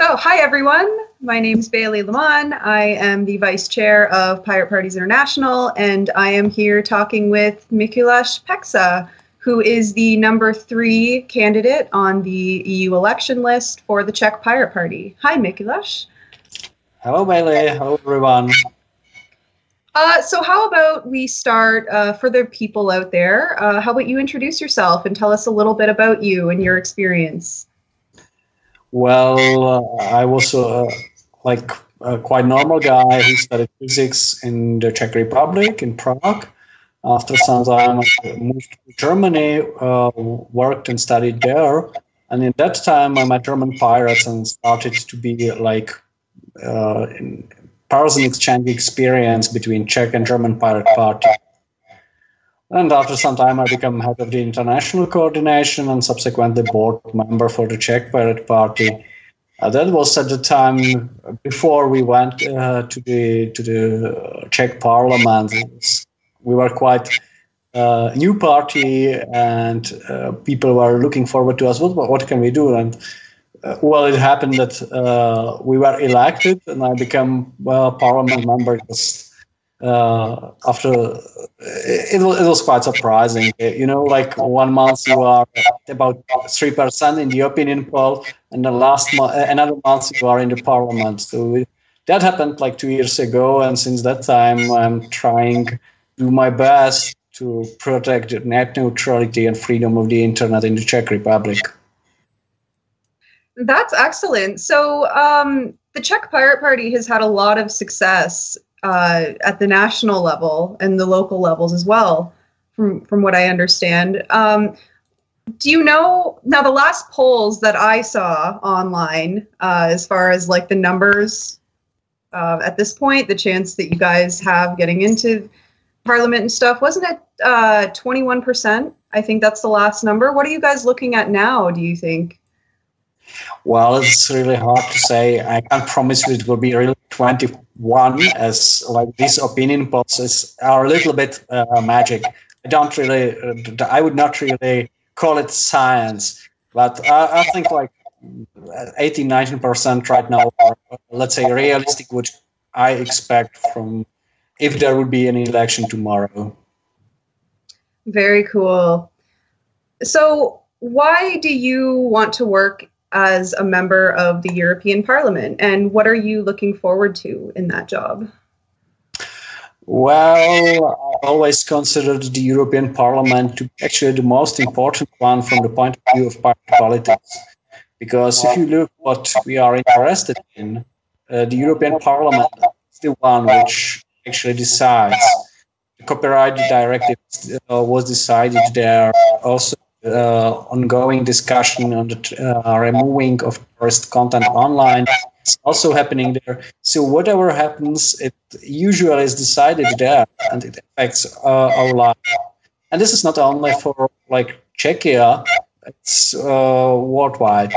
So, hi everyone. My name is Bailey Lamont. I am the vice chair of Pirate Parties International, and I am here talking with Mikuláš Peksa, who is the number three candidate on the EU election list for the Czech Pirate Party. Hi, Mikuláš. Hello, Bailey. Hello, everyone. Uh, so, how about we start uh, for the people out there? Uh, how about you introduce yourself and tell us a little bit about you and your experience? Well, uh, I was uh, like a quite normal guy who studied physics in the Czech Republic in Prague. After some time, I moved to Germany, uh, worked and studied there. And in that time, I met German pirates and started to be like uh, person exchange experience between Czech and German pirate party. And after some time, I became head of the international coordination and subsequently board member for the Czech Pirate Party. Uh, that was at the time before we went uh, to the to the Czech Parliament. We were quite uh, new party, and uh, people were looking forward to us. What what can we do? And uh, well, it happened that uh, we were elected, and I became well parliament member. Uh, after it was, it was quite surprising, you know, like one month you are about three percent in the opinion poll, and the last month, another month you are in the parliament. So that happened like two years ago, and since that time I'm trying to do my best to protect net neutrality and freedom of the internet in the Czech Republic. That's excellent. So, um, the Czech Pirate Party has had a lot of success uh, at the national level and the local levels as well, from from what I understand. Um, do you know now the last polls that I saw online, uh, as far as like the numbers uh, at this point, the chance that you guys have getting into parliament and stuff, wasn't it uh, twenty one percent? I think that's the last number. What are you guys looking at now? Do you think? Well, it's really hard to say. I can't promise it will be really 21, as like these opinion polls are a little bit uh, magic. I don't really, uh, I would not really call it science, but I, I think like 18, 19% right now, are, let's say realistic, which I expect from if there would be an election tomorrow. Very cool. So, why do you want to work as a member of the European Parliament, and what are you looking forward to in that job? Well, I always considered the European Parliament to be actually the most important one from the point of view of party politics. Because if you look what we are interested in, uh, the European Parliament is the one which actually decides. The copyright directive uh, was decided there. Also, ongoing discussion on the uh, removing of terrorist content online is also happening there. So whatever happens, it usually is decided there, and it affects uh, our life. And this is not only for like Czechia; it's uh, worldwide.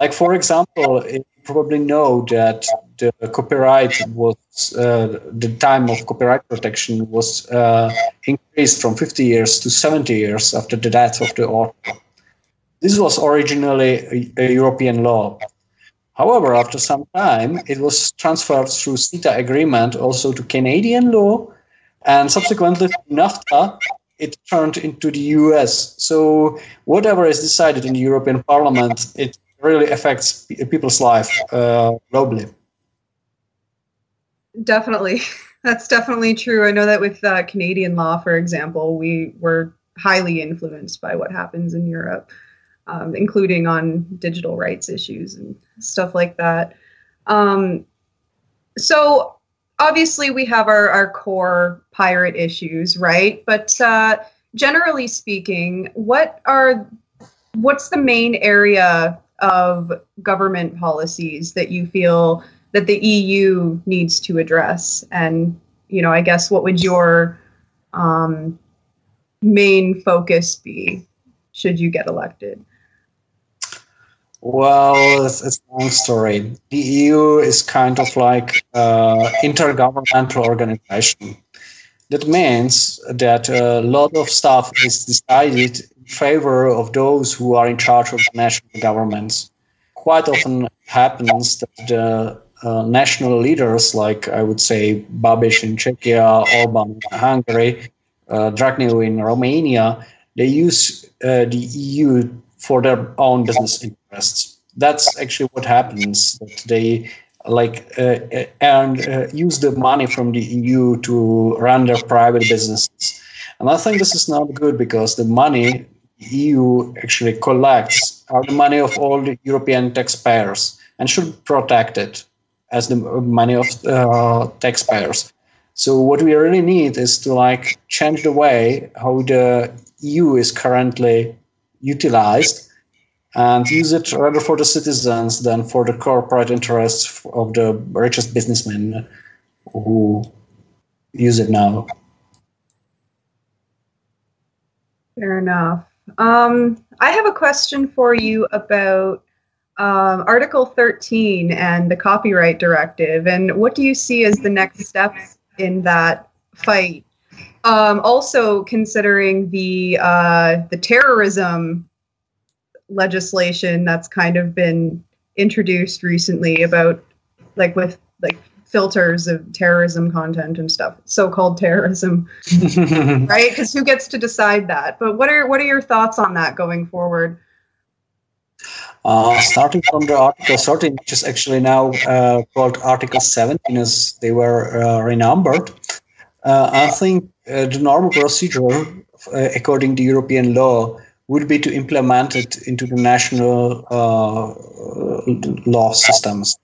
Like for example, you probably know that the copyright was uh, the time of copyright protection was uh, increased from 50 years to 70 years after the death of the author. This was originally a, a European law. However, after some time, it was transferred through CETA agreement also to Canadian law, and subsequently NAFTA, it turned into the US. So whatever is decided in the European Parliament, it really affects people's life uh, globally. Definitely. That's definitely true. I know that with uh, Canadian law, for example, we were highly influenced by what happens in Europe, um, including on digital rights issues and stuff like that. Um, so, obviously, we have our, our core pirate issues, right? But uh, generally speaking, what are what's the main area of government policies that you feel that the EU needs to address? And you know, I guess what would your um, main focus be should you get elected? Well, it's, it's, a long story. The EU is kind of like uh, intergovernmental organization. That means that a lot of stuff is decided favor of those who are in charge of the national governments quite often happens that the uh, national leaders, like I would say Babiš in Czechia, Orban in Hungary, uh, in Romania, they use uh, the EU for their own business interests. That's actually what happens. That they like uh, and uh, use the money from the EU to run their private businesses. And I think this is not good because the money EU actually collects are the money of all the European taxpayers and should protect it as the money of uh, taxpayers. So what we really need is to like change the way how the EU is currently utilized and use it rather for the citizens than for the corporate interests of the richest businessmen who use it now. Fair enough. Um, I have a question for you about um, Article 13 and the copyright directive, and what do you see as the next steps in that fight? Um, also, considering the uh, the terrorism legislation that's kind of been introduced recently about like with like filters of terrorism content and stuff. So-called terrorism. Right? Because who gets to decide that? But what are what are your thoughts on that going forward? Uh, starting from the article 13 which is actually now uh, called article 17 as they were uh, renumbered. Uh, i think uh, the normal procedure uh, according to european law would be to implement it into the national uh, law systems.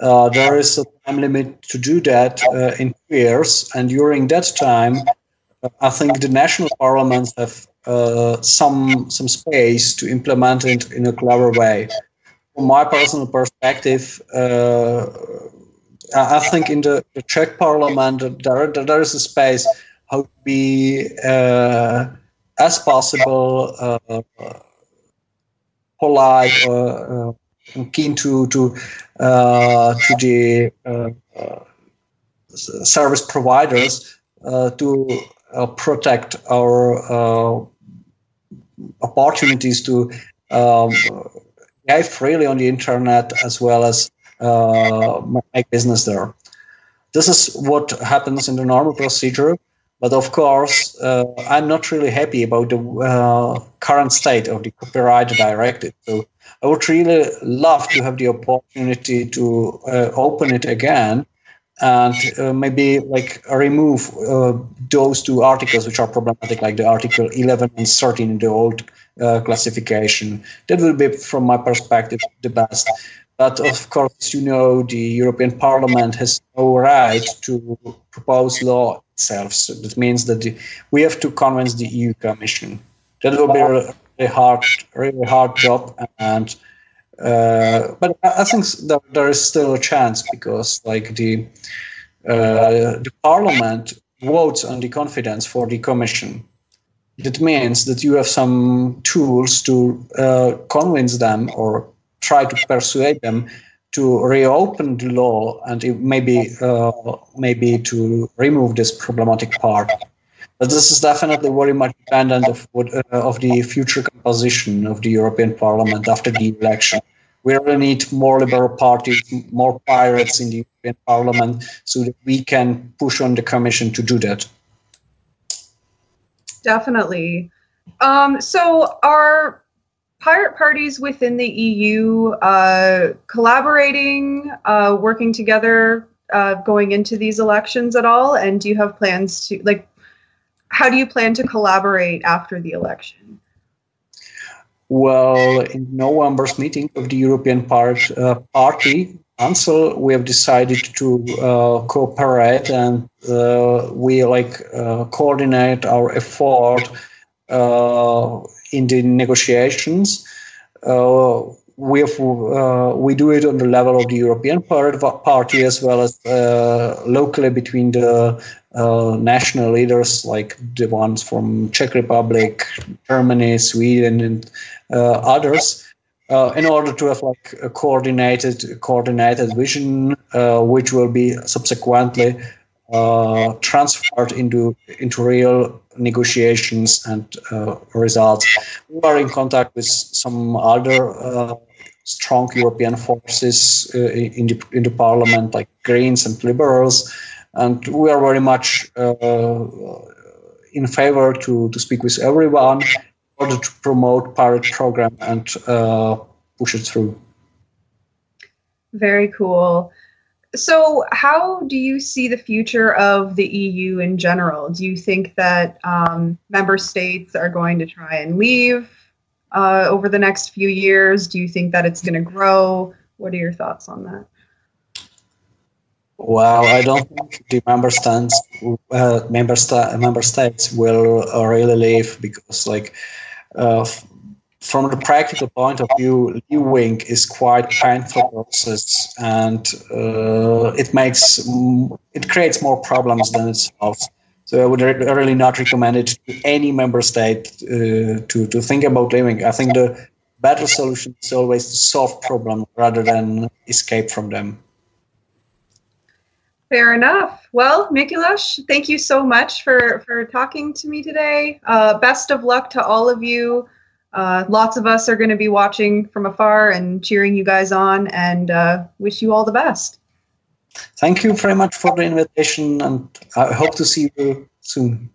Uh, there is a time limit to do that uh, in two years, and during that time, uh, I think the national parliaments have uh, some some space to implement it in a clever way. From my personal perspective, uh, I think in the, the Czech parliament there, there is a space how to be as possible uh, polite uh, keen to to uh, to the service providers to protect our opportunities to um, freely on the internet as well as uh, make business there. This is what happens in the normal procedure. But of course, uh, I'm not really happy about the uh, current state of the copyright directive. So I would really love to have the opportunity to uh, open it again and uh, maybe like remove uh, those two articles which are problematic, like the article 11 and 13 in the old uh, classification. That will be, from my perspective, the best. But of course, you know, the European Parliament has no right to propose law itself. So that means that the, we have to convince the EU Commission. That will be a, a hard, really hard job, and uh, but I think that there is still a chance because like the uh, the Parliament votes on the confidence for the Commission. That means that you have some tools to uh, convince them or try to persuade them to reopen the law and maybe uh, maybe to remove this problematic part. But this is definitely very much dependent of what, uh, of the future composition of the European Parliament after the election. We really need more liberal parties, more pirates in the European Parliament, so that we can push on the Commission to do that. Definitely. Um, so, our pirate parties within the EU uh, collaborating, uh, working together, uh, going into these elections at all? And do you have plans to like? How do you plan to collaborate after the election? Well, in November's meeting of the European part, uh, Party Council, we have decided to uh, cooperate and uh, we like coordinate our effort in the negotiations. Uh, we have, uh, we do it on the level of the European Party as well as uh, locally between the national leaders, like the ones from Czech Republic, Germany, Sweden, and others. Uh, in order to have like a coordinated coordinated vision, uh, which will be subsequently uh, transferred into into real negotiations and uh, results. We are in contact with some other uh, strong European forces uh, in the in the parliament, like Greens and Liberals, and we are very much in favor to to speak with everyone in order to promote pirate program and push it through. Very cool. So, how do you see the future of the EU in general? Do you think that um, member states are going to try and leave uh, over the next few years? Do you think that it's going to grow? What are your thoughts on that? Well, I don't think the member states uh, member, sta- member states will uh, really leave because, like, uh, from the practical point of view, leaving is quite painful process, and uh, it makes it creates more problems than it solves. So I would really not recommend it to any member state uh, to to think about leaving. I think the better solution is always to solve problems rather than escape from them. Fair enough. Well, Mikuláš, thank you so much for for talking to me today. Uh, best of luck to all of you uh, lots of us are going to be watching from afar and cheering you guys on and uh, wish you all the best. Thank you very much for the invitation, and I hope to see you soon.